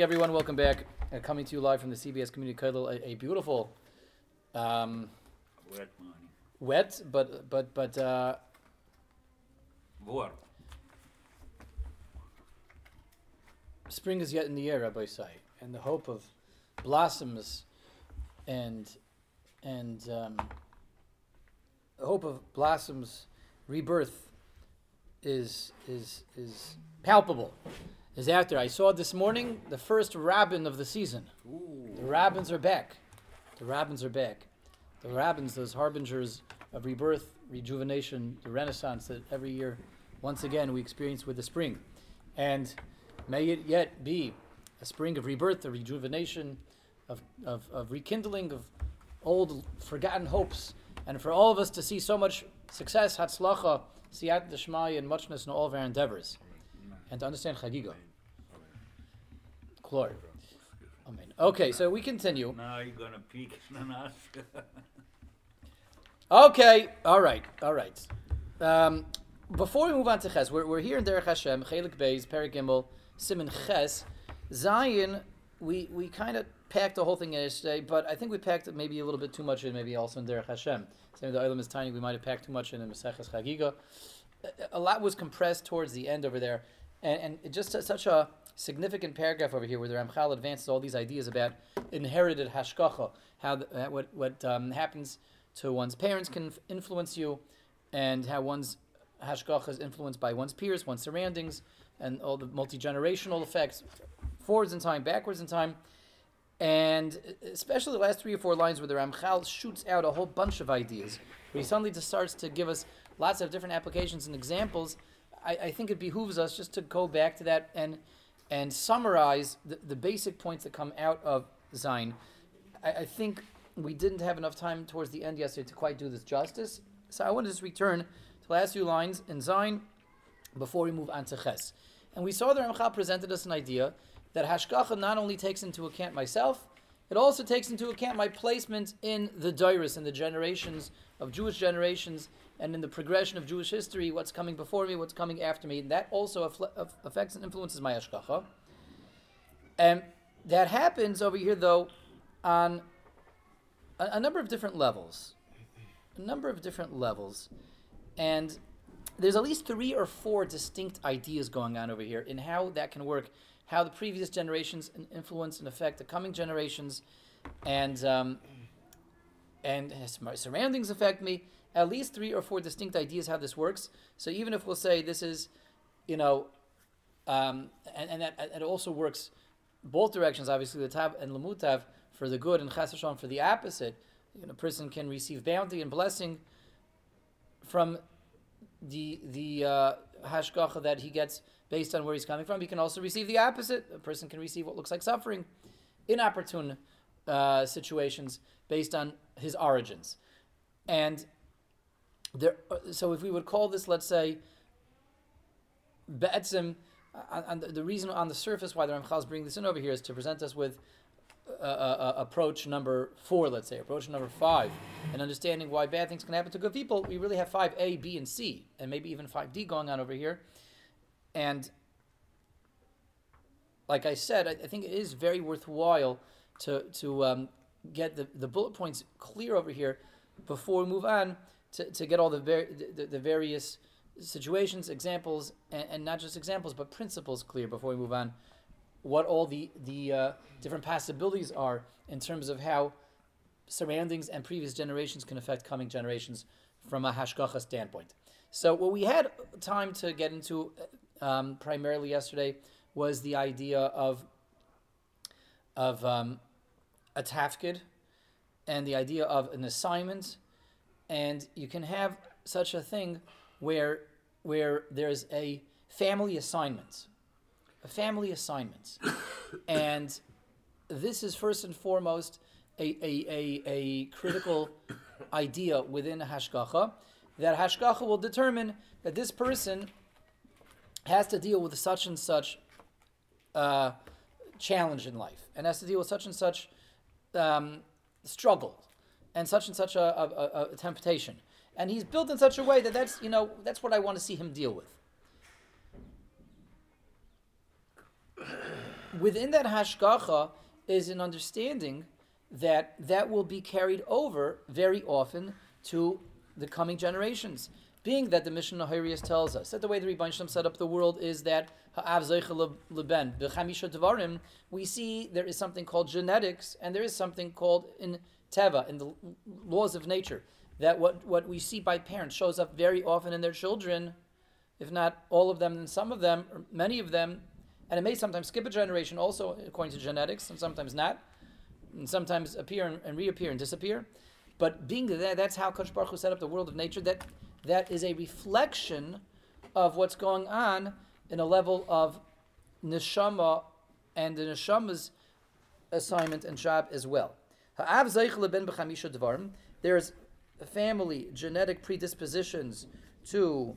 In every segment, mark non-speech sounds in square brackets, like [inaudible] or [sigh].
everyone, welcome back. Uh, coming to you live from the CBS Community Cuddle, a, a beautiful, um, Wet money. wet but but but uh, Warm. spring is yet in the air, Rabbosai, and the hope of blossoms and and um, the hope of blossoms rebirth is is is palpable. Is there. I saw this morning the first rabbin of the season. The rabbins are back. The rabbins are back. The rabbins, those harbingers of rebirth, rejuvenation, the renaissance that every year, once again, we experience with the spring. And may it yet be a spring of rebirth, of rejuvenation, of, of, of rekindling of old forgotten hopes, and for all of us to see so much success, hatzlacha, siyat deshmaya, and muchness in all of our endeavors, and to understand chagiga. Okay, so we continue. Now you're gonna peek. [laughs] Okay, all right, all right. Um, before we move on to Ches, we're, we're here in Derech Hashem, Chelek Beis, Perek Gimel, Siman Ches. Zayin, we, we kind of packed the whole thing in yesterday, but I think we packed maybe a little bit too much in, maybe also in Derech Hashem. Saying the Olam is tiny, we might have packed too much in in Maseches Chagiga. A lot was compressed towards the end over there, and, and just such a significant paragraph over here where the Ramchal advances all these ideas about inherited hashgacha, how the, what what um, happens to one's parents can influence you, and how one's hashgacha is influenced by one's peers, one's surroundings, and all the multi generational effects, forwards in time, backwards in time. And especially the last three or four lines where the Ramchal shoots out a whole bunch of ideas, where he suddenly just starts to give us lots of different applications and examples. I, I think it behooves us just to go back to that and and summarize the, the basic points that come out of Zayin. I, I think we didn't have enough time towards the end yesterday to quite do this justice. So I want to just return to the last few lines in Zayin before we move on to Ches. And we saw the Ramchal presented us an idea that Hashgacha not only takes into account myself, it also takes into account my placement in the Dairis, in the generations of Jewish generations, and in the progression of Jewish history, what's coming before me, what's coming after me. And that also affle- affects and influences my Hashgacha. And that happens over here, though, on a, a number of different levels. A number of different levels. And there's at least three or four distinct ideas going on over here in how that can work, how the previous generations influence and affect the coming generations, and um, and surroundings affect me. At least three or four distinct ideas how this works. So even if we'll say this is, you know, um, and, and that it also works both directions. Obviously, the tav and lamutav for the good and chas v'shalom for the opposite. You know, a person can receive bounty and blessing from the the uh, hashgacha that he gets based on where he's coming from. He can also receive the opposite. A person can receive what looks like suffering, inopportune uh, situations based on his origins, and there. uh, So if we would call this, let's say, be'etzim, uh, on the, the reason on the surface why the Ramchal is bringing this in over here is to present us with uh, uh, uh, approach number four, let's say, approach number five, and understanding why bad things can happen to good people, we really have five A, B, and C, and maybe even five D going on over here. And like I said, I, I think it is very worthwhile to to um, get the, the bullet points clear over here before we move on to, to get all the, ver- the the various situations, examples, and, and not just examples but principles clear before we move on what all the the uh, different possibilities are in terms of how surroundings and previous generations can affect coming generations from a hashgacha standpoint. So what we had time to get into um, primarily yesterday was the idea of of um, a tafkid and the idea of an assignment, and you can have such a thing where where there's a family assignment a family assignment. [coughs] and this is first and foremost a, a, a, a critical idea within hashgacha that hashgacha will determine that this person has to deal with such and such uh, challenge in life and has to deal with such and such um, struggle and such and such a, a, a, a temptation and he's built in such a way that that's you know that's what i want to see him deal with within that hashgacha is an understanding that that will be carried over very often to the coming generations. Being that the Mishnah Harius tells us that the way the Rebbein Shalom set up the world is that leben we see there is something called genetics and there is something called in teva, in the laws of nature, that what, what we see by parents shows up very often in their children, if not all of them, then some of them, or many of them, and it may sometimes skip a generation also according to genetics, and sometimes not, and sometimes appear and, and reappear and disappear. But being that, that's how Kosh Baruch Hu set up the world of nature, that that is a reflection of what's going on in a level of neshama and the neshama's assignment and job as well. There's family genetic predispositions to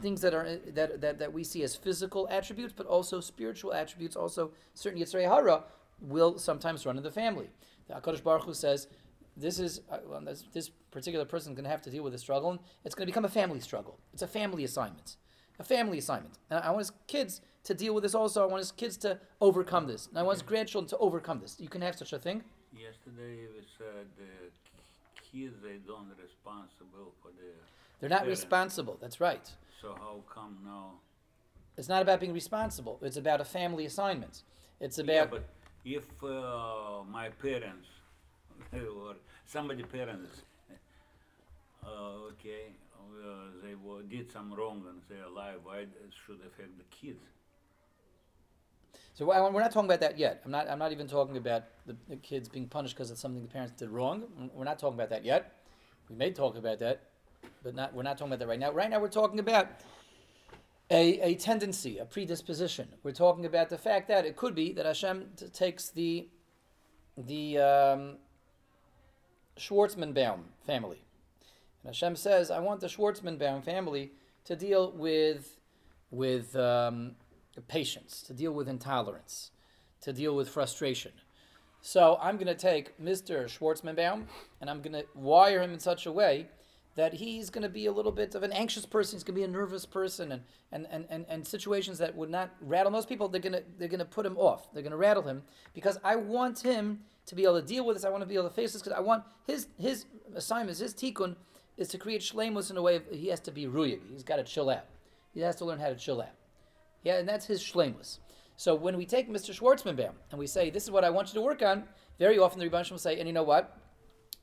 things that are that, that, that we see as physical attributes, but also spiritual attributes. Also, certain Yitzrei Hara will sometimes run in the family. The Hakadosh Baruch Hu says this is uh, well, this, this, particular person is going to have to deal with this struggle, and it's going to become a family struggle. It's a family assignment, a family assignment. And I want his kids to deal with this also. I want his kids to overcome this, and I want his grandchildren to overcome this. You can have such a thing. Yesterday we said the kids they don't responsible for the. They're not parents. responsible. That's right. So how come now? It's not about being responsible. It's about a family assignment. It's about Yeah, but if uh, my parents [laughs] or somebody parents, [laughs] uh, okay, uh, they wa- did some wrong and they're alive, why it should affect the kids? So we're not talking about that yet. I'm not. I'm not even talking about the, the kids being punished because of something the parents did wrong. We're not talking about that yet. We may talk about that, but not. We're not talking about that right now. Right now, we're talking about a, a tendency, a predisposition. We're talking about the fact that it could be that Hashem t- takes the the um, Schwartzman-Baum family, and Hashem says, "I want the Schwartzman-Baum family to deal with with." Um, patience, to deal with intolerance, to deal with frustration. So I'm going to take Mr. Schwartzmanbaum and I'm going to wire him in such a way that he's going to be a little bit of an anxious person. He's going to be a nervous person, and, and, and, and, and situations that would not rattle most people, they're going to they're going to put him off. They're going to rattle him because I want him to be able to deal with this. I want to be able to face this because I want his his assignment, his tikkun, is to create shlemus in a way of, he has to be ruhig. He's got to chill out. He has to learn how to chill out. Yeah, and that's his shlemus. So when we take Mr. Schwartzmanbaum and we say, this is what I want you to work on, very often the Rebbeinu will say, and you know what?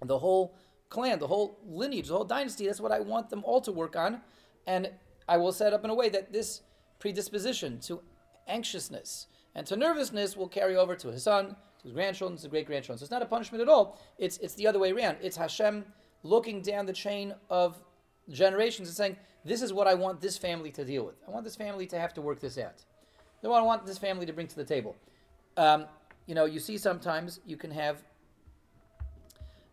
The whole clan, the whole lineage, the whole dynasty, that's what I want them all to work on. And I will set up in a way that this predisposition to anxiousness and to nervousness will carry over to his son, to his grandchildren, to his great grandchildren. So it's not a punishment at all. It's, it's the other way around. It's Hashem looking down the chain of generations and saying, this is what I want this family to deal with. I want this family to have to work this out. Is what I want this family to bring to the table. Um, you know, you see sometimes you can have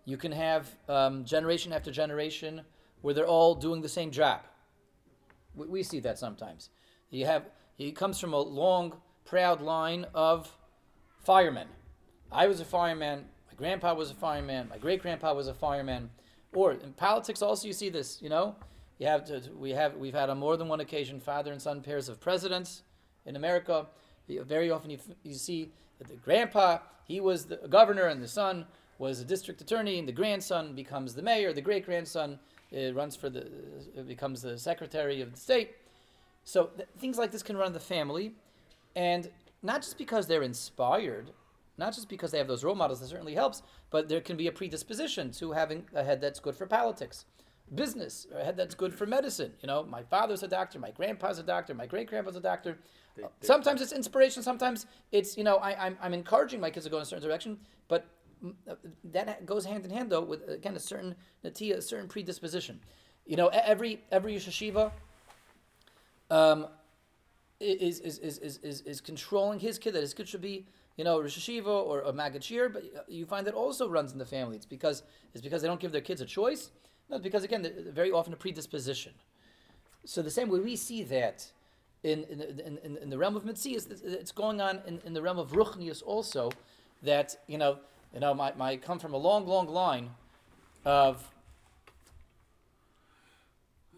you can have um, generation after generation where they're all doing the same job. We, we see that sometimes. You have he comes from a long, proud line of firemen. I was a fireman. My grandpa was a fireman. My great grandpa was a fireman. Or in politics, also you see this. You know, you have to, we have we've had on more than one occasion father and son pairs of presidents in America. Very often you, you see that the grandpa he was the governor and the son was a district attorney, and the grandson becomes the mayor. The great grandson uh, runs for the uh, becomes the secretary of the state. So th- things like this can run in the family, and not just because they're inspired, not just because they have those role models, that certainly helps, but there can be a predisposition to having a head that's good for politics, business, or a head that's good for medicine. You know, my father's a doctor, my grandpa's a doctor, my great grandpa's a doctor. They- they- sometimes it's inspiration, sometimes it's, you know, I, I'm, I'm encouraging my kids to go in a certain direction, but uh, that goes hand in hand, though, with, again, a certain natia, a certain predisposition. You know, every, every yeshiva, um, is, is, is, is, is, is controlling his kid, that his kid should be, you know, Rosh Yeshiva or a Magachir, but uh, you find that also runs in the family. It's because, it's because they don't give their kids a choice. No, because, again, they're very often a predisposition. So the same way we see that in, in, in, in, the realm of Mitzias, it's going on in, in the realm of Ruchnius also, that, you know, you know, my, my come from a long, long line of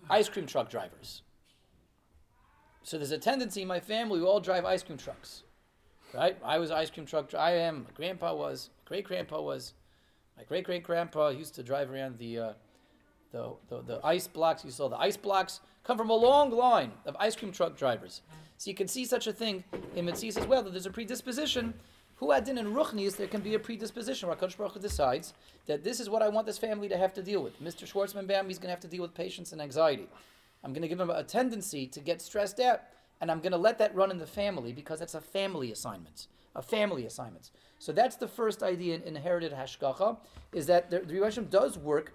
ice cream truck drivers. So there's a tendency in my family, we all drive ice cream trucks. right? I was ice cream truck. I am. My grandpa was. Great grandpa was. My great great grandpa used to drive around the, uh, the, the the ice blocks. You saw the ice blocks come from a long line of ice cream truck drivers. So you can see such a thing in Mitzvahs as well that there's a predisposition. Who had in Ruchnis, there can be a predisposition where Hakadosh Baruch Hu decides that this is what I want this family to have to deal with. Mr. Schwartzman Bam, he's going to have to deal with patience and anxiety. I'm going to give him a tendency to get stressed out, and I'm going to let that run in the family because that's a family assignment. A family assignment. So that's the first idea in inherited hashgacha, is that the, the Rebbe does work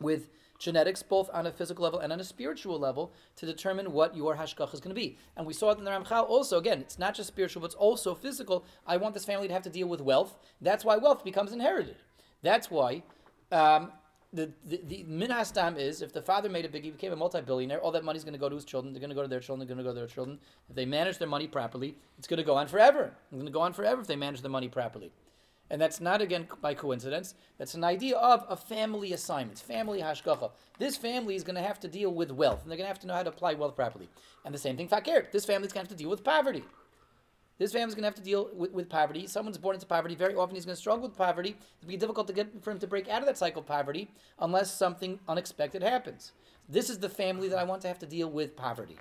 with genetics, both on a physical level and on a spiritual level, to determine what your hashgacha is going to be. And we saw it in the Ramchal also. Again, it's not just spiritual, but it's also physical. I want this family to have to deal with wealth. That's why wealth becomes inherited. That's why um, the, the, the minhastam is if the father made a big, he became a multi-billionaire, all that money's going to go to his children. They're going to go to their children. They're going to go to their children. If they manage their money properly, it's going to go on forever. It's going to go on forever if they manage their money properly. And that's not again by coincidence. That's an idea of a family assignment, family hashgacha. This family is going to have to deal with wealth, and they're going to have to know how to apply wealth properly. And the same thing, fakir. This family's going to have to deal with poverty. This family's going to have to deal with, with poverty. Someone's born into poverty. Very often he's going to struggle with poverty. It'll be difficult to get for him to break out of that cycle of poverty unless something unexpected happens. This is the family that I want to have to deal with poverty.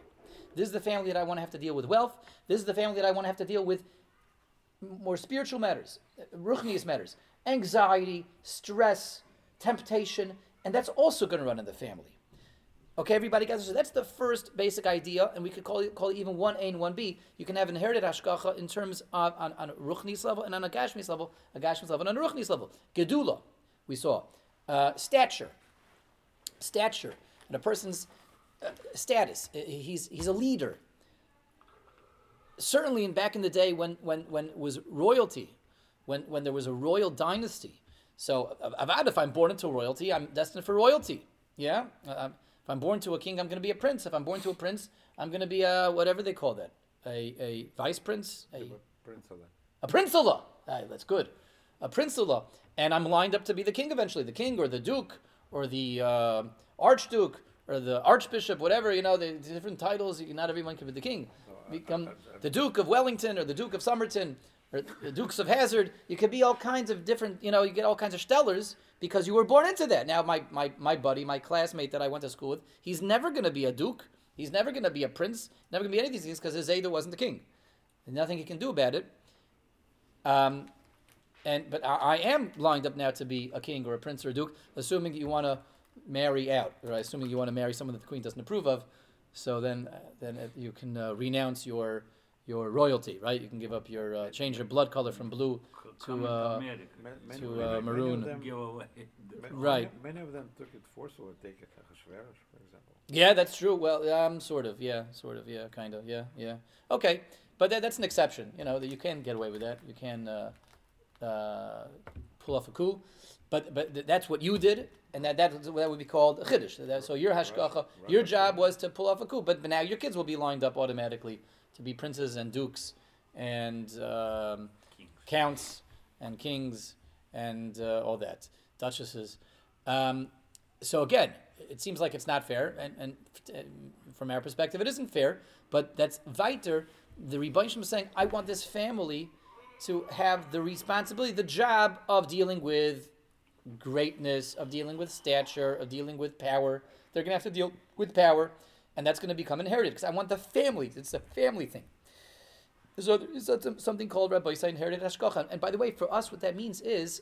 This is the family that I want to have to deal with wealth. This is the family that I want to have to deal with more spiritual matters, ruchnius matters, anxiety, stress, temptation, and that's also going to run in the family. Okay, everybody guys. So that's the first basic idea, and we could call it, call it even one A and one B. You can have inherited hashgacha in terms of on, on a ruchnis level and on a gashmis level, a gashmis level and on a ruchnis level. Gedula, we saw uh, stature, stature, and a person's uh, status. He's he's a leader. Certainly, in back in the day when when when it was royalty, when when there was a royal dynasty. So, avad, if I'm born into royalty, I'm destined for royalty. Yeah. Uh, if I'm born to a king, I'm going to be a prince. If I'm born to a prince, I'm going to be a whatever they call that, a, a vice prince, a Prinsula. a princella. Aye, that's good, a princella. And I'm lined up to be the king eventually, the king or the duke or the uh, archduke or the archbishop, whatever you know, the, the different titles. Not everyone can be the king. Become the Duke of Wellington or the Duke of Somerton or the Dukes of Hazzard. You could be all kinds of different. You know, you get all kinds of stellars because you were born into that. Now, my, my, my buddy, my classmate that I went to school with, he's never going to be a duke. He's never going to be a prince. Never going to be any of these things because his Zayda wasn't the king. There's nothing he can do about it. Um, and but I, I, am lined up now to be a king or a prince or a duke, assuming you want to marry out, or assuming you want to marry someone that the queen doesn't approve of. So then, uh, then you can uh, renounce your your royalty, right? You can give up your uh, change your blood color from blue to uh, to uh, maroon. right. Many of them took it forcefully. Take Achashverosh, for example. Yeah, that's true. Well, um, sort of. Yeah, sort of. Yeah, kind of. Yeah, yeah. Okay, but that, that's an exception. You know that you can get away with that. You can uh, uh, pull off a coup, but but th- that's what you did, and that that, that would be called a chiddush. So your hashgacha, right. your job was to pull off a coup, but, but now your kids will be lined up automatically to be princes and dukes and um, counts and kings and uh, all that, duchesses. Um, so again, it seems like it's not fair, and, and uh, from our perspective, it isn't fair. But that's weiter. The Rebbeinu is saying, I want this family to have the responsibility, the job of dealing with greatness, of dealing with stature, of dealing with power. They're going to have to deal with power, and that's going to become inherited because I want the family. It's a family thing. So there's something called Rabbi Yisrael inherited hashgacha. And by the way, for us, what that means is,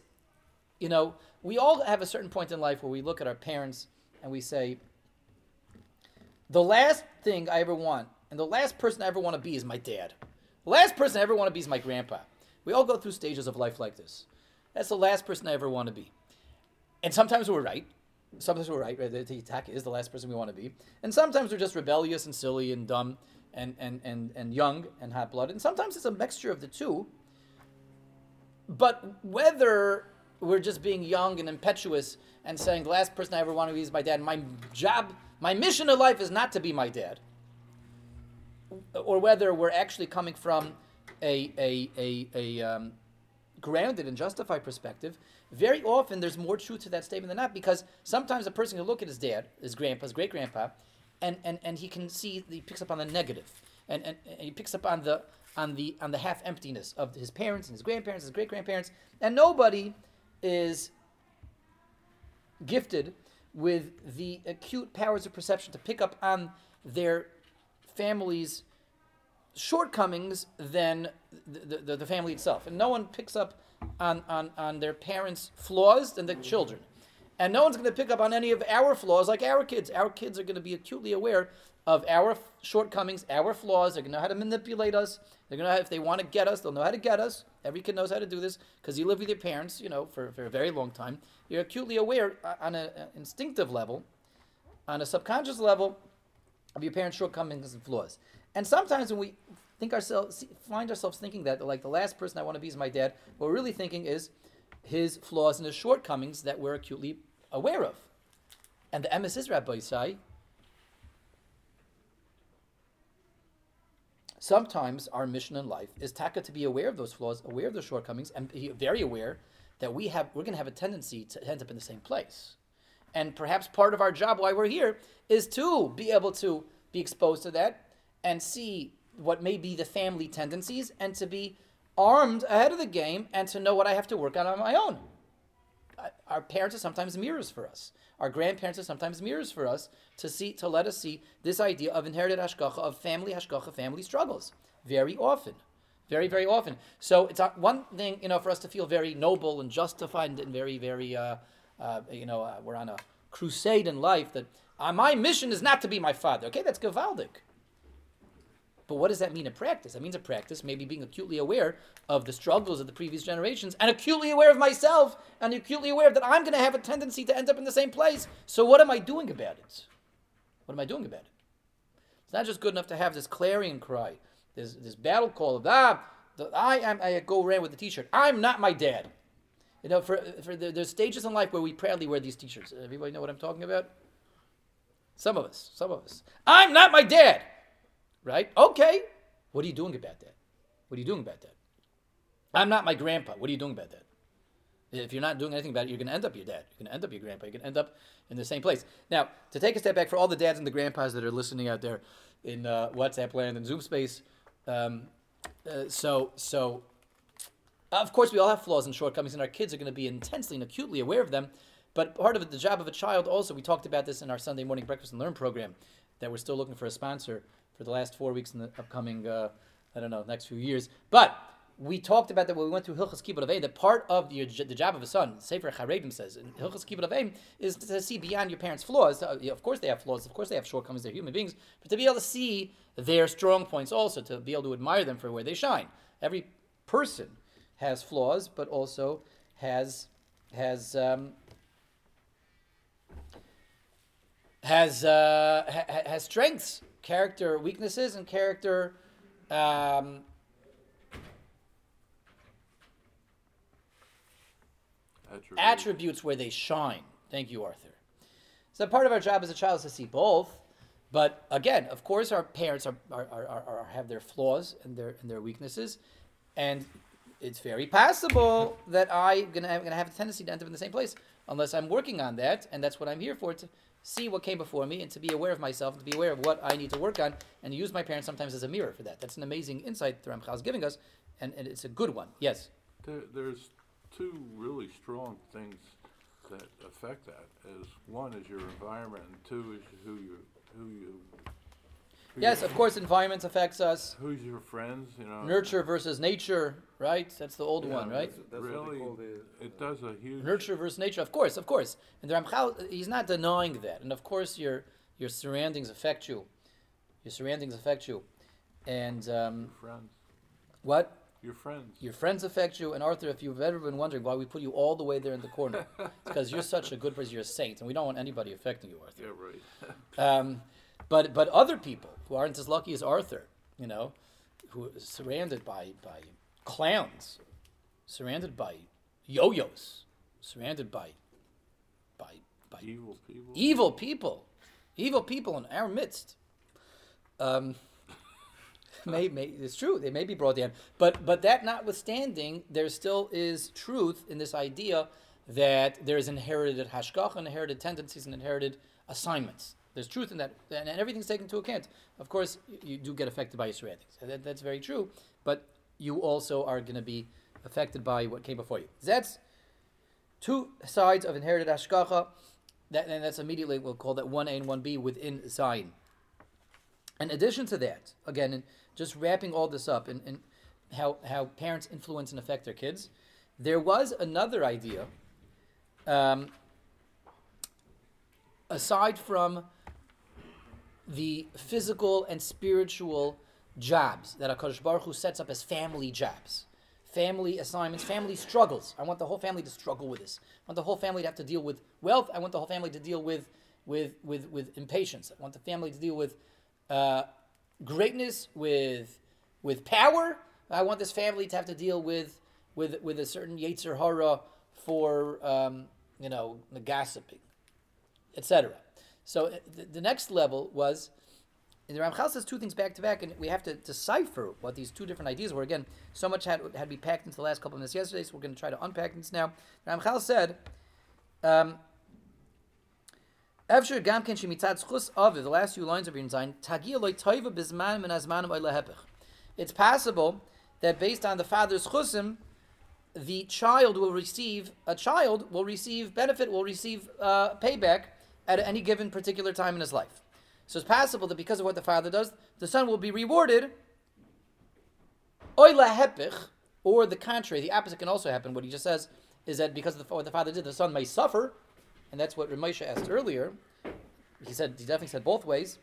you know, we all have a certain point in life where we look at our parents and we say, the last thing I ever want, and the last person I ever want to be is my dad. The last person I ever want to be is my grandpa. We all go through stages of life like this. That's the last person I ever want to be. And sometimes we're right. Sometimes we're right. right? The attack is the last person we want to be. And sometimes we're just rebellious and silly and dumb and, and, and, and young and hot blooded. And sometimes it's a mixture of the two. But whether we're just being young and impetuous and saying the last person I ever want to be is my dad, my job, my mission in life is not to be my dad, or whether we're actually coming from a, a, a, a um, grounded and justified perspective, very often there's more truth to that statement than not because sometimes a person can look at his dad, his grandpa, his great grandpa, and, and, and he can see he picks up on the negative and, and, and he picks up on the on the on the half emptiness of his parents and his grandparents, and his great grandparents, and nobody is gifted with the acute powers of perception to pick up on their family's shortcomings than the, the, the, family itself. And no one picks up on, on, on their parents' flaws than the children. And no one's going to pick up on any of our flaws like our kids. Our kids are going to be acutely aware of our shortcomings, our flaws. They're going to know how to manipulate us. They're going to, if they want to get us, they'll know how to get us. Every kid knows how to do this because you live with your parents, you know, for, for a very long time. You're acutely aware uh, on an instinctive level, on a subconscious level, of your parents' shortcomings and flaws. And sometimes when we think ourselves, find ourselves thinking that, like the last person I want to be is my dad, what we're really thinking is his flaws and his shortcomings that we're acutely aware of. And the emes is Rabbosai. Sometimes our mission in life is taka to be aware of those flaws, aware of those shortcomings, and be very aware that we have we're going to have a tendency to end up in the same place. And perhaps part of our job why we're here is to be able to be exposed to that and see what may be the family tendencies and to be armed ahead of the game and to know what I have to work on on my own. Our parents are sometimes mirrors for us. Our grandparents are sometimes mirrors for us to see, to let us see this idea of inherited hashgacha, of family hashgacha, family struggles, very often, very very often. So it's one thing, you know, for us to feel very noble and justified and very very, uh, uh, you know, uh, we're on a crusade in life that uh, my mission is not to be my father. Okay, that's gevaldig. But what does that mean in practice? That means in practice, maybe being acutely aware of the struggles of the previous generations and acutely aware of myself and acutely aware that I'm going to have a tendency to end up in the same place. So, what am I doing about it? What am I doing about it? It's not just good enough to have this clarion cry, this, this battle call of, ah, the, I am, I go around with the t shirt. I'm not my dad. You know, for, for the, there's stages in life where we proudly wear these t shirts. Everybody know what I'm talking about? Some of us, some of us. I'm not my dad. Right? Okay. What are you doing about that? What are you doing about that? I'm not my grandpa. What are you doing about that? If you're not doing anything about it, you're going to end up your dad. You're going to end up your grandpa. You're going to end up in the same place. Now, to take a step back for all the dads and the grandpas that are listening out there in uh, WhatsApp land and Zoom space, um, uh, so so of course we all have flaws and shortcomings, and our kids are going to be intensely and acutely aware of them. But part of it, the job of a child also, we talked about this in our Sunday morning breakfast and learn program, that we're still looking for a sponsor for the last four weeks in the upcoming, uh, I don't know, next few years. But we talked about that when we went through Hilchas Kibbut Avim, that part of the, the job of a son, Sefer Charedim says, in Hilchas Kibbut Avim, is to see beyond your parents' flaws. Uh, of course they have flaws, of course they have shortcomings, they're human beings, but to be able to see their strong points also, to be able to admire them for where they shine. Every person has flaws, but also has, has, um, has, uh, ha- has strengths character weaknesses and character um, attributes. attributes where they shine. Thank you, Arthur. So part of our job as a child is to see both. But again, of course, our parents are, are, are, are, have their flaws and their and their weaknesses, and it's very possible that I'm gonna, I'm gonna have a tendency to end up in the same place unless I'm working on that, and that's what I'm here for to see what came before me and to be aware of myself and to be aware of what I need to work on and use my parents sometimes as a mirror for that. That's an amazing insight the Ramchal is giving us, and, and it's a good one. Yes? There, there's two really strong things that affect that. Is one is your environment, and two is who you who you Yes, of course, environment affects us. Who's your friends? You know, nurture versus nature, right? That's the old yeah, one, right? That's, that's really, the, it does a huge nurture versus nature. Of course, of course. And the Ramchal, he's not denying that. And of course, your your surroundings affect you. Your surroundings affect you, and um, your friends. What? Your friends. Your friends affect you. And Arthur, if you've ever been wondering why we put you all the way there in the corner, it's because you're such a good person. You're a saint, and we don't want anybody affecting you, Arthur. Yeah, right. [laughs] um, but but other people who aren't as lucky as Arthur, you know, who is surrounded by by clowns, surrounded by yo-yos, surrounded by by by evil people, evil people, evil people in our midst. Um, [laughs] may, may, it's true they may be brought down, but but that notwithstanding, there still is truth in this idea that there is inherited hashgach, inherited tendencies, and inherited assignments. There's truth in that, and, everything's taken into account. Of course, you, do get affected by your surroundings. That, that's very true. but you also are going to be affected by what came before you. That's two sides of inherited hashgacha. That, and that's immediately we'll call that 1A and 1B within Zayin. In addition to that, again, in just wrapping all this up and, and how, how parents influence and affect their kids, there was another idea, um, aside from the physical and spiritual jobs that HaKadosh Baruch Hu sets up as family jobs, family assignments, family struggles. I want the whole family to struggle with this. I want the whole family to have to deal with wealth. I want the whole family to deal with, with, with, with impatience. I want the family to deal with uh, greatness, with, with power. I want this family to have to deal with, with, with a certain Yetzer Hara for, um, you know, the gossiping, etc. So uh, the, the next level was, the Ramchal says two things back to back, and we have to decipher what these two different ideas were. Again, so much had, had to be packed into the last couple of minutes yesterday, so we're going to try to unpack this now. The Ramchal said, um, the last few lines of oy lehepech. It's possible that based on the father's chusim, the child will receive, a child will receive benefit, will receive uh, payback at any given particular time in his life. So it's possible that because of what the father does, the son will be rewarded. Or the contrary, the opposite can also happen. What he just says is that because of the, what the father did, the son may suffer, and that's what Ramesha asked earlier. He said he definitely said both ways.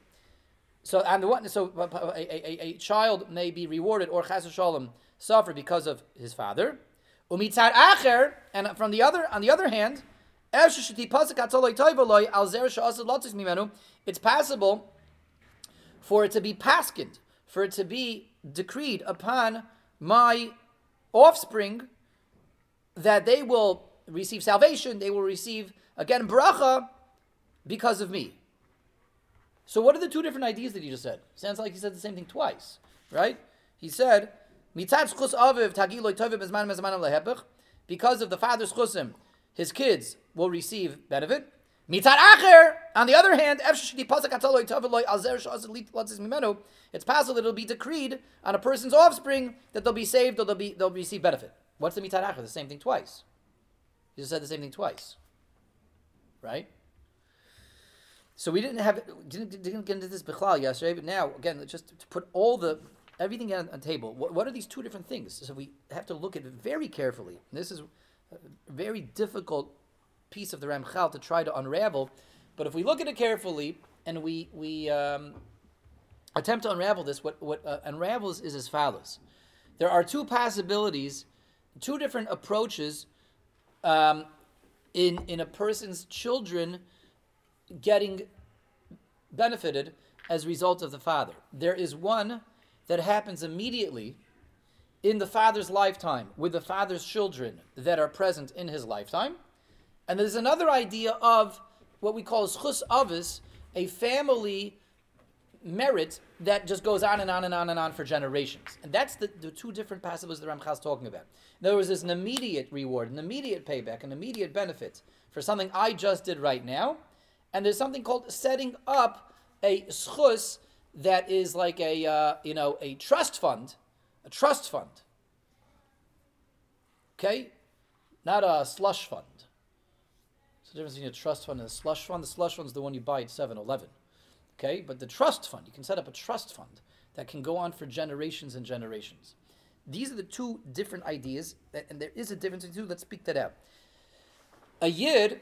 So on the one, so a, a, a child may be rewarded or chas shalom suffer because of his father. Umitzad acher, and from the other, on the other hand, it's possible for it to be paskined, for it to be decreed upon my offspring that they will receive salvation, they will receive again bracha because of me. So what are the two different ideas that he just said? Sounds like he said the same thing twice, right? He said, because of the father's chusim, his kids will receive benefit. Mitzad acher, on the other hand, it's possible that it'll be decreed on a person's offspring that they'll be saved or they'll be they'll receive benefit. What's the mitzad acher? The same thing twice. He just said the same thing twice, right? So we didn't have didn't, didn't get into this bichlal yesterday, but now again, just to put all the everything on table. What, what are these two different things? So we have to look at it very carefully. And this is very difficult piece of the Ramchal to try to unravel. But if we look at it carefully and we we um, attempt to unravel this, what what uh, unravels is as follows: there are two possibilities, two different approaches um, in in a person's children getting benefited as a result of the father. There is one that happens immediately in the father's lifetime with the father's children that are present in his lifetime. And there's another idea of what we call schus avis, a family merit that just goes on and on and on and on for generations. And that's the, the two different passages the Ramchal is talking about. In other words, there's an immediate reward, an immediate payback, an immediate benefit for something I just did right now. And there's something called setting up a schus that is like a, uh, you know, a trust fund, a trust fund. Okay? Not a slush fund So the difference between a trust fund and a slush fund. The slush fund is the one you buy at 7 Eleven. Okay? But the trust fund, you can set up a trust fund that can go on for generations and generations. These are the two different ideas, that, and there is a difference in two. Let's speak that out. A yid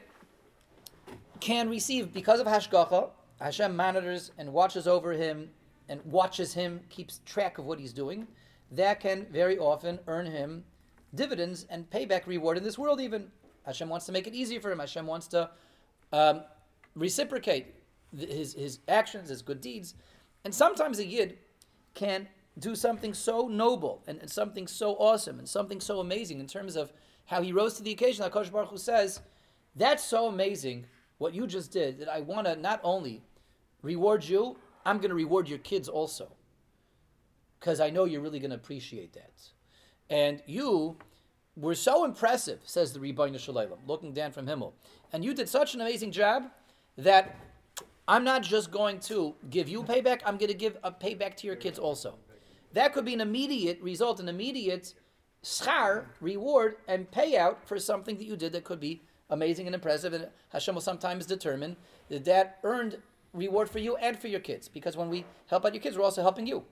can receive, because of Hashgacha, Hashem monitors and watches over him and watches him, keeps track of what he's doing. That can very often earn him dividends and payback reward in this world, even. Hashem wants to make it easier for him. Hashem wants to um, reciprocate his, his actions, his good deeds. And sometimes a yid can do something so noble and, and something so awesome and something so amazing in terms of how he rose to the occasion. HaKadosh Baruch Hu says, that's so amazing what you just did that I want to not only reward you, I'm going to reward your kids also. Because I know you're really going to appreciate that. And you were so impressive, says the Rebbeinu Shalom, looking down from Himmel. And you did such an amazing job that I'm not just going to give you payback, I'm going to give a payback to your kids also. that could be an immediate result, an immediate schar, reward, and payout for something that you did that could be amazing and impressive. And Hashem will sometimes determine that that earned reward for you and for your kids. Because when we help out your kids, we're also helping you.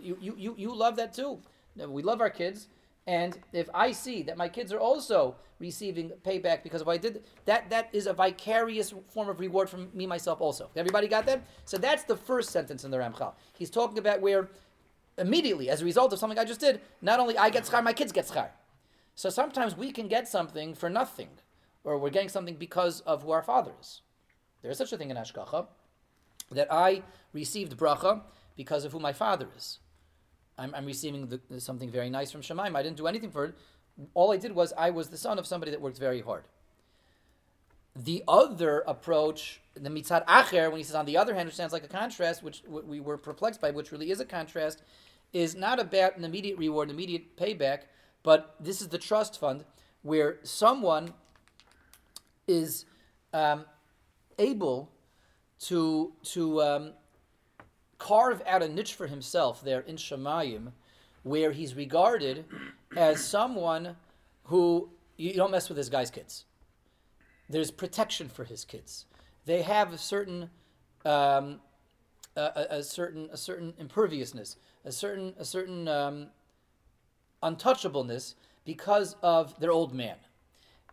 You, you, you, you love that too. We love our kids. And if I see that my kids are also receiving payback because of what I did, that, that is a vicarious form of reward from me myself also. Everybody got that? So that's the first sentence in the Ramchal. He's talking about where immediately, as a result of something I just did, not only I get schar, my kids get schar. So sometimes we can get something for nothing, or we're getting something because of who our father is. There is such a thing in Ashkacha that I received bracha because of who my father is. I'm, I'm receiving the, something very nice from Shemaim. I didn't do anything for it. All I did was I was the son of somebody that worked very hard. The other approach, the mitzad acher, when he says on the other hand, which sounds like a contrast, which we were perplexed by, which really is a contrast, is not about an immediate reward, an immediate payback, but this is the trust fund where someone is um, able to to um, carve out a niche for himself there in Shemayim, where he's regarded as someone who you don't mess with this guy's kids. There's protection for his kids. They have a certain um, a, a, certain a certain imperviousness, a certain a certain um, untouchableness because of their old man,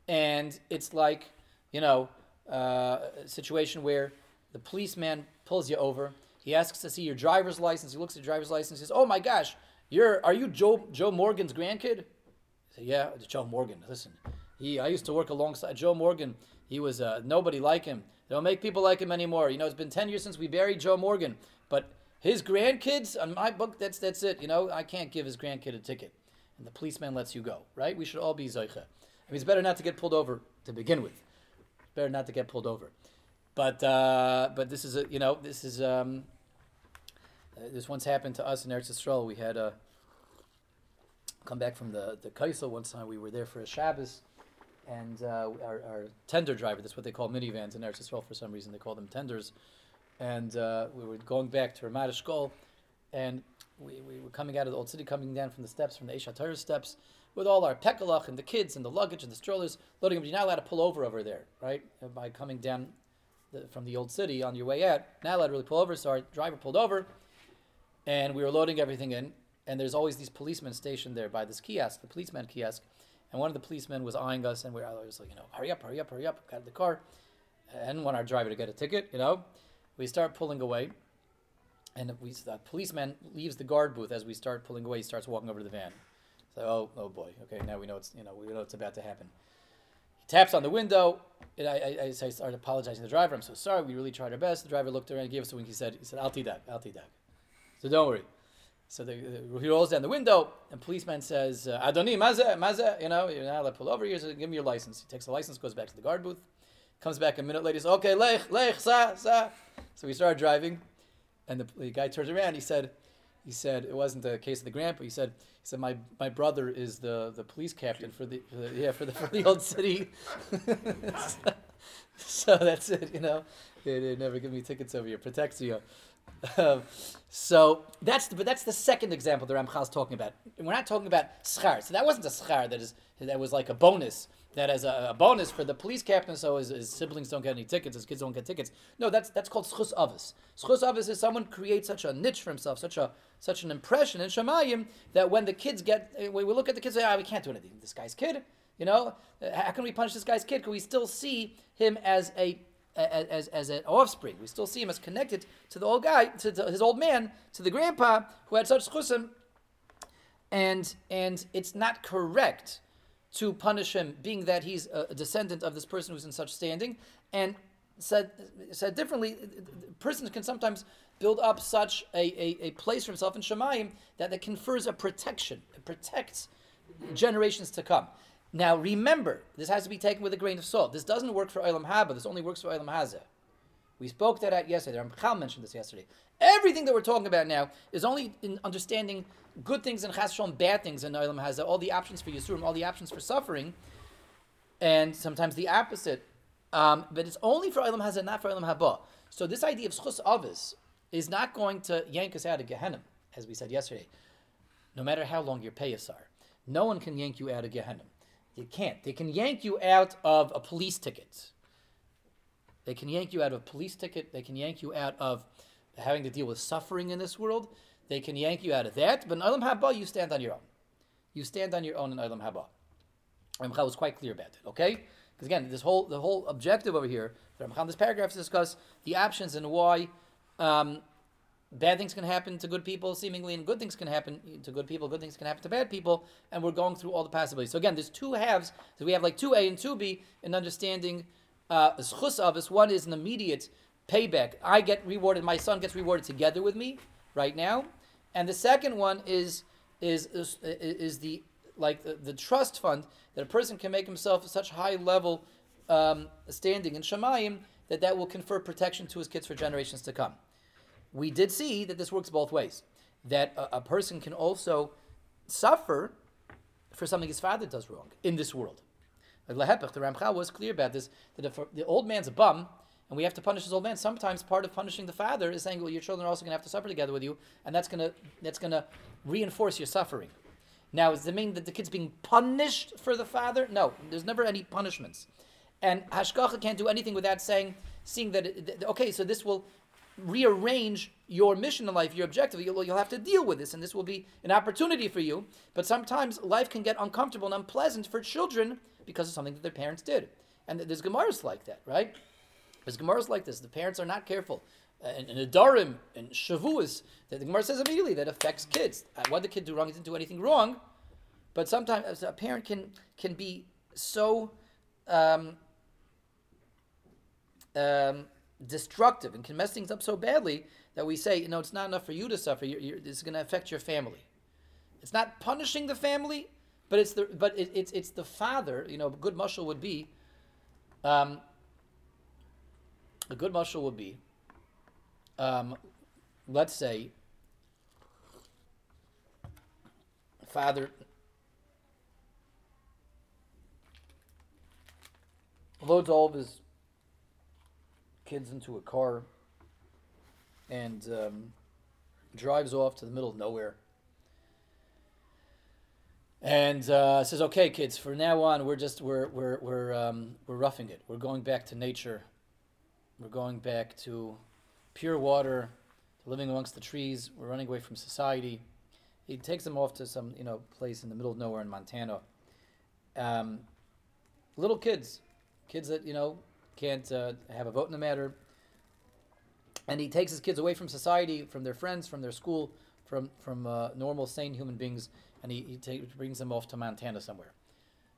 and it's like you know uh, a situation where the policeman pulls you over. He asks to see your driver's license. He looks at your driver's license. He says, "Oh my gosh, you're are you Joe Joe Morgan's grandkid?" I say, "Yeah, Joe Morgan. Listen, he I used to work alongside Joe Morgan. He was uh, nobody like him. They don't make people like him anymore. You know, it's been ten years since we buried Joe Morgan, but his grandkids on my book. That's that's it. You know, I can't give his grandkid a ticket, and the policeman lets you go. Right? We should all be zeicha. I mean, it's better not to get pulled over to begin with. It's better not to get pulled over. But uh, but this is a you know this is um, uh, this once happened to us in Eretz Yisrael. We had a come back from the the Kosel one time. We were there for a Shabbos, and uh, our, our tender driver. That's what they call minivans in Eretz Yisrael for some reason. They call them tenders. And uh, we were going back to Ramat Eshkol, and we, we were coming out of the old city, coming down from the steps, from the Eshat steps, with all our pekalach and the kids and the luggage and the strollers, loading them. You're not allowed to pull over over there, right? By coming down the, from the old city on your way out. not Now let really pull over. So our driver pulled over, and we were loading everything in. And there's always these policemen stationed there by this kiosk, the policeman kiosk. And one of the policemen was eyeing us, and we were always like, you know, hurry up, hurry up, hurry up, got in the car. And want our driver to get a ticket, you know. We start pulling away, and we the policeman leaves the guard booth as we start pulling away. He starts walking over to the van. So, oh, oh boy, okay, now we know it's you know we know it's about to happen. He taps on the window. And I, I, I, started apologizing to the driver. I'm so sorry. We really tried our best. The driver looked around, gave us a wink. He said, "He said, I'll I'll dag." So don't worry. So the, the, he rolls down the window, and policeman says, uh, "Adoni, maza, maza." You know, you're not allowed to pull over here. So give me your license. He takes the license, goes back to the guard booth, comes back a minute later. He Says, "Okay, lech, lech, sa, sa." So we started driving, and the, the guy turns around. He said, "He said it wasn't the case of the grandpa." He said, he said, "My my brother is the, the police captain for the, for the yeah for the for the old city." [laughs] so, so, that's it. You know, they, they never give me tickets over here. Protects you. Um, so that's the, but that's the second example the Ramchal is talking about. We're not talking about schar. So that wasn't a schar that is that was like a bonus. That as a, a bonus for the police captain, so his, his, siblings don't get any tickets, his kids don't get tickets. No, that's that's called schus avis. Schus avis is someone creates such a niche for himself, such a such an impression in Shemayim that when the kids get, eh, we look at the kids, say, ah, we can't do anything. This guy's kid, you know, how can we punish this guy's kid? Can we still see him as a as, as an offspring? We still see him as connected to the old guy, to, to his old man, to the grandpa who had such chusim, and and it's not correct to punish him, being that he's a descendant of this person who's in such standing, and said said differently, persons can sometimes build up such a, a, a place for himself in Shemayim that, that confers a protection. It protects generations to come. Now remember, this has to be taken with a grain of salt. This doesn't work for Olam Haba, this only works for Olam Hazeh. We spoke that out yesterday. Ramchal mentioned this yesterday. Everything that we're talking about now is only in understanding good things and chas bad things in Olam Hazeh, all the options for Yisurim, all the options for suffering, and sometimes the opposite. Um, but it's only for Olam Hazeh, not for Olam Haba. So this idea of schus avis is not going to yank us out of Gehenna, as we said yesterday. no matter how long your payas are. No one can yank you out of Gehenna. You can't. They can yank you out of a police ticket. They can yank you out of a police ticket. They can yank you out of having to deal with suffering in this world. They can yank you out of that. But in Olam Haba, you stand on your own. You stand on your own in Olam Haba. Ramchal was quite clear about it. Okay, because again, this whole the whole objective over here, this paragraph to discuss the options and why um, bad things can happen to good people, seemingly, and good things can happen to good people. Good things can happen to bad people, and we're going through all the possibilities. So again, there's two halves. So we have like two A and two B in understanding uh, schus avis. One is an immediate payback. I get rewarded. My son gets rewarded together with me right now, and the second one is is is, is the like the, the, trust fund that a person can make himself such high level um, standing in Shemayim that that will confer protection to his kids for generations to come. We did see that this works both ways. That a, a person can also suffer for something his father does wrong in this world. Like the Ramchal was clear about this that if the old man's a bum and we have to punish his old man, sometimes part of punishing the father is saying, well, your children are also going to have to suffer together with you, and that's going to that's going to reinforce your suffering. Now, does it mean that the kid's being punished for the father? No, there's never any punishments. And Hashgacha can't do anything without saying, seeing that, it, okay, so this will rearrange your mission in life, your objective. You'll, you'll have to deal with this, and this will be an opportunity for you. But sometimes life can get uncomfortable and unpleasant for children because of something that their parents did. And there's Gemaras like that, right? There's Gemaras like this. The parents are not careful and, and Nedarim and Shavuos that the Gemara says immediately that affects kids. Uh, what the kid do wrong? He didn't do anything wrong, but sometimes a parent can can be so um, um, destructive and can mess things up so badly that we say, you know, it's not enough for you to suffer. You're, you're, this is going to affect your family. It's not punishing the family, but it's the but it, it's it's the father. You know, a good mushal would be. Um, a good mushal would be um, let's say, father loads all of his kids into a car and um, drives off to the middle of nowhere and uh, says, "Okay, kids, from now on, we're just we're we're we're um, we're roughing it. We're going back to nature. We're going back to pure water, living amongst the trees. We're running away from society. He takes them off to some you know place in the middle of nowhere in Montana. Um, little kids, kids that you know can't uh, have a vote in the matter. And he takes his kids away from society, from their friends, from their school, from from uh, normal, sane human beings, and he, he brings them off to Montana somewhere.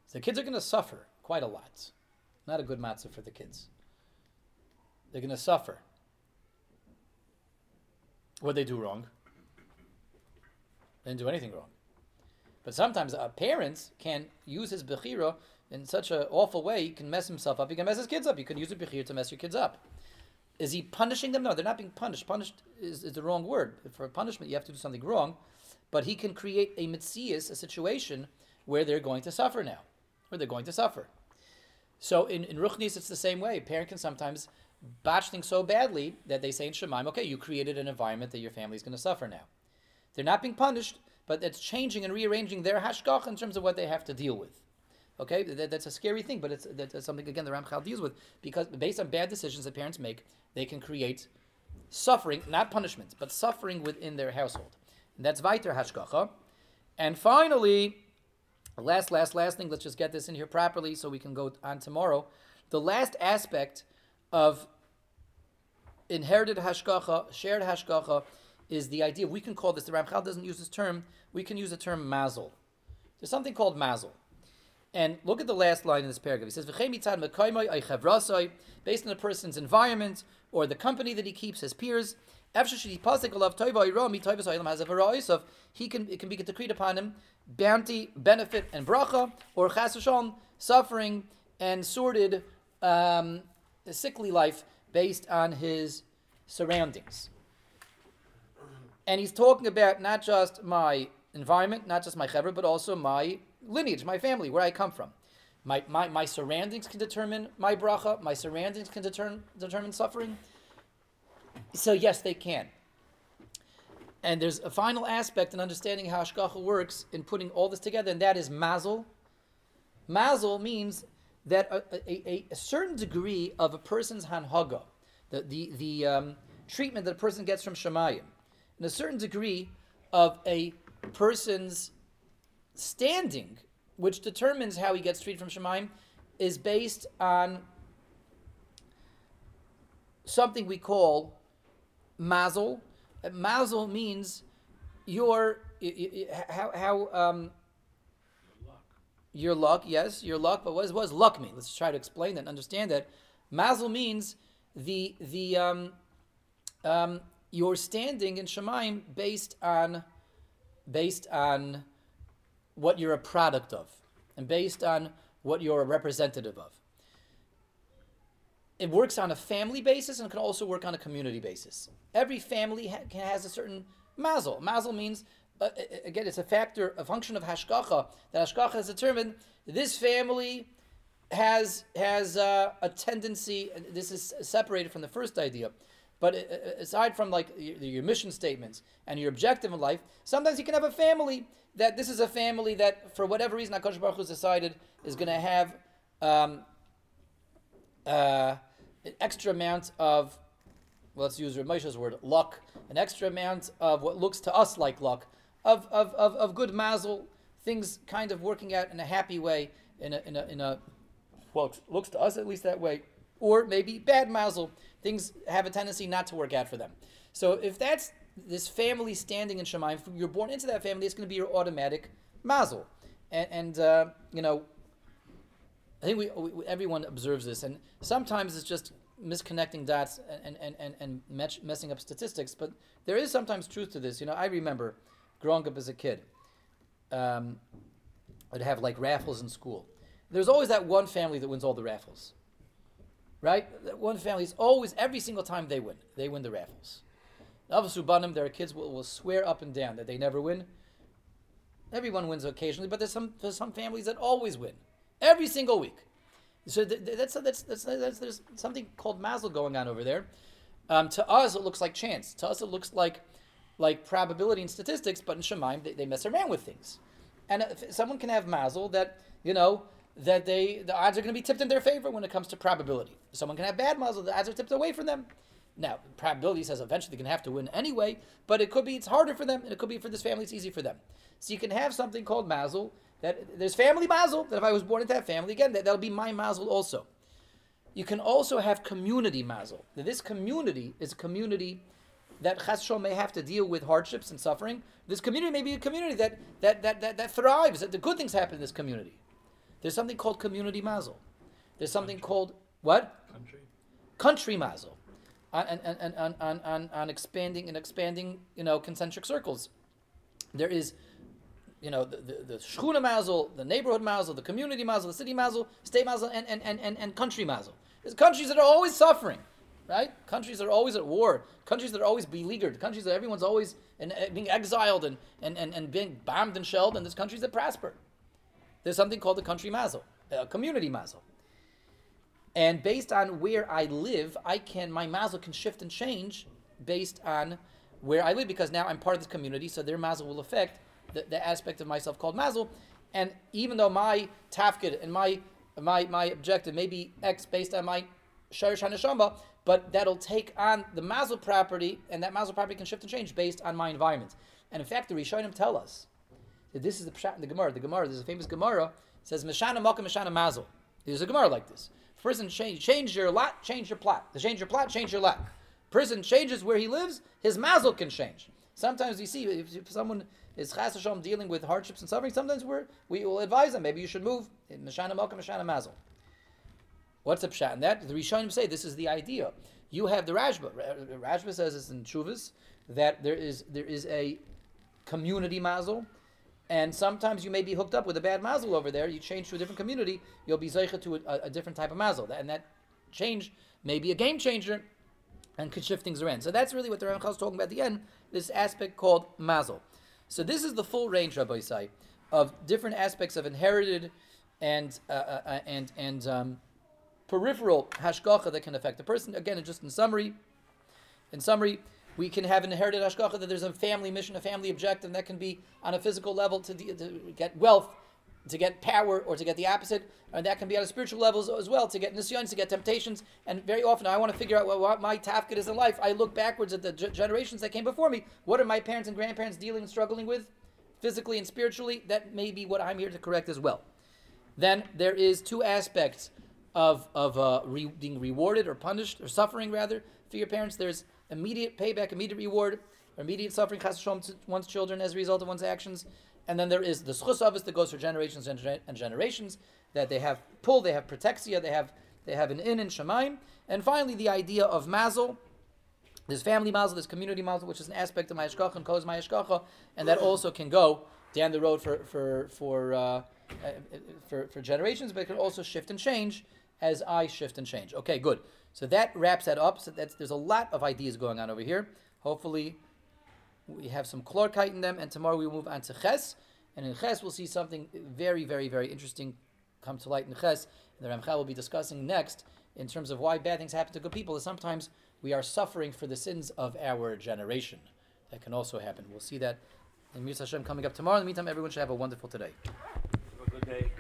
So the kids are going to suffer quite a lot. Not a good matzav for the kids. They're going to suffer. What they do wrong? They didn't do anything wrong. But sometimes uh, parents can use his bechira in such an awful way, he can mess himself up. He can mess his kids up. You can use a bechira to mess your kids up. Is he punishing them? No, they're not being punished. Punished is, is the wrong word. For punishment, you have to do something wrong. But he can create a mitzias, a situation where they're going to suffer now, where they're going to suffer. So in, in Ruchnis, it's the same way. A parent can sometimes botch things so badly that they say in Shemaim, okay, you created an environment that your family is going to suffer now. They're not being punished, but it's changing and rearranging their hashgach in terms of what they have to deal with. Okay, that, that's a scary thing, but it's that's something again the Ramchal deals with because based on bad decisions that parents make, they can create suffering, not punishment, but suffering within their household. And that's weiter hashgacha. And finally, last, last, last thing. Let's just get this in here properly so we can go on tomorrow. The last aspect of inherited hashgacha, shared hashgacha, is the idea. We can call this. The Ramchal doesn't use this term. We can use the term mazel. There's something called mazel. And look at the last line in this paragraph. He says, based on a person's environment or the company that he keeps, his peers, he can it can be decreed upon him bounty, benefit, and bracha, or chas suffering and sordid um, sickly life based on his surroundings. And he's talking about not just my environment, not just my chevra, but also my lineage, my family, where I come from. My, my, my surroundings can determine my bracha, my surroundings can determine, determine suffering. So, yes, they can. And there's a final aspect in understanding how Hashgacha works in putting all this together, and that is mazel. Mazel means that a, a, a, certain degree of a person's hanhaga, the, the, the um, treatment that a person gets from Shemayim, and a certain degree of a person's standing, which determines how he gets treated from Shemayim, is based on something we call mazel. Mazel means your how how um, your luck. Yes, your luck. But what does, luck mean? Let's try to explain that and understand that. Mazel means the the um, um, your standing in Shemaim based on based on what you're a product of and based on what you're a representative of. It works on a family basis and can also work on a community basis. Every family ha- has a certain mazel. Mazel means, uh, again, it's a factor, a function of hashgacha, that hashgacha has determined this family has has uh, a tendency. and This is separated from the first idea, but aside from like your, mission statements and your objective in life, sometimes you can have a family that this is a family that, for whatever reason, Hakadosh Baruch decided is going to have um, uh, an extra amount of, well, let's use Ramchal's word, luck, an extra amount of what looks to us like luck, of, of, of, of good mazel, things kind of working out in a happy way, in a, in a, in a well, looks to us at least that way, or maybe bad mazel, things have a tendency not to work out for them. So if that's this family standing in Shemaim, if you're born into that family, it's going to be your automatic mazel. And, and uh, you know, I think we, we everyone observes this, and sometimes it's just misconnecting dots and and and, and messing up statistics. But there is sometimes truth to this. You know, I remember growing up as a kid. Um, I'd have like raffles in school. There's always that one family that wins all the raffles, right? That one family is always every single time they win, they win the raffles. Avasubanim, there are kids will, will swear up and down that they never win. Everyone wins occasionally, but there's some there's some families that always win every single week. So th- th- that's, that's, that's, that's, there's something called mazel going on over there. Um, to us, it looks like chance. To us, it looks like like probability and statistics. But in Shemaim, they, they mess around with things. And if someone can have mazel that you know that they the odds are going to be tipped in their favor when it comes to probability. Someone can have bad mazel, the odds are tipped away from them. Now, probability says eventually they're going to have to win anyway, but it could be it's harder for them, and it could be for this family it's easy for them. So you can have something called mazel that there's family mazel that if I was born into that family again, that, that'll be my mazel also. You can also have community mazel. Now, this community is a community that chas may have to deal with hardships and suffering. This community may be a community that that that that, that thrives. That the good things happen in this community. There's something called community mazel. There's something called what? Country. Country mazel. On, on, on, on, on, on, on expanding and expanding, you know, concentric circles. There is, you know, the, the, the shchuna mazel, the neighborhood mazel, the community mazel, the city mazel, state mazel, and, and, and, and, and country mazel. There's countries that are always suffering, right? Countries are always at war, countries that are always beleaguered, countries that everyone's always in, uh, being exiled and, and, and, and being bombed and shelled, and there's countries that prosper. There's something called the country mazel, a community mazel. And based on where I live, I can my mazel can shift and change based on where I live because now I'm part of this community, so their mazel will affect the, the aspect of myself called mazel. And even though my tafkid and my my my objective may be X based on my sharish haneshama, but that'll take on the mazel property, and that mazel property can shift and change based on my environment. And in fact, the Rishonim tell us that this is the pshat in the Gemara. The Gemara, there's a famous Gemara says Meshana Makom Meshana Mazel. There's a Gemara like this. Person change change your lot, change your plot. To change your plot, change your lot. Person changes where he lives, his mazel can change. Sometimes we see if, someone is chas dealing with hardships and suffering, sometimes we're, we will advise them, maybe you should move. Meshana Makom Meshana Mazel. What's the pshat in that? The Rishonim say this is the idea. You have the Rashba. Ra- Rashba says it's in Chuvas that there is there is a community mazel, and sometimes you may be hooked up with a bad mazel over there. You change to a different community, you'll be zeicha to a, a different type of mazel, and that change may be a game changer and could shift things around. So that's really what the Ramchal is talking about at the end. This aspect called mazel. So this is the full range, Rabbosai, of different aspects of inherited and uh, uh, and and um, peripheral hashgacha that can affect the person. Again, just in summary, in summary, We can have an inherited hashgacha that there's a family mission, a family objective, that can be on a physical level to, de- to get wealth, to get power, or to get the opposite, and that can be on a spiritual level as well, to get nisyonis, to get temptations. And very often, I want to figure out what, what my tafkid is in life. I look backwards at the g- generations that came before me. What are my parents and grandparents dealing and struggling with, physically and spiritually? That may be what I'm here to correct as well. Then there is two aspects of of uh, re- being rewarded or punished or suffering rather for your parents. There's immediate payback, immediate reward, or immediate suffering chas to one's children as a result of one's actions. And then there is the schus that goes for generations and, gener- and generations that they have pull, they have protexia, they have they have an in and shemaim. And finally, the idea of mazel. There's family mazel, there's community mazel, which is an aspect of Ma'ashkacha and Koz Ma'ashkacha, and that also can go down the road for for for uh, uh, for, for generations, but it can also shift and change as I shift and change. Okay, good. So that wraps that up. So that's there's a lot of ideas going on over here. Hopefully, we have some klarkeit in them, and tomorrow we move on to Ches, and in Ches we'll see something very, very, very interesting come to light in Ches. And the Ramchal will be discussing next in terms of why bad things happen to good people. Is sometimes we are suffering for the sins of our generation. That can also happen. We'll see that in Mirza Hashem coming up tomorrow. In the meantime, everyone should have a wonderful today. Have a good day.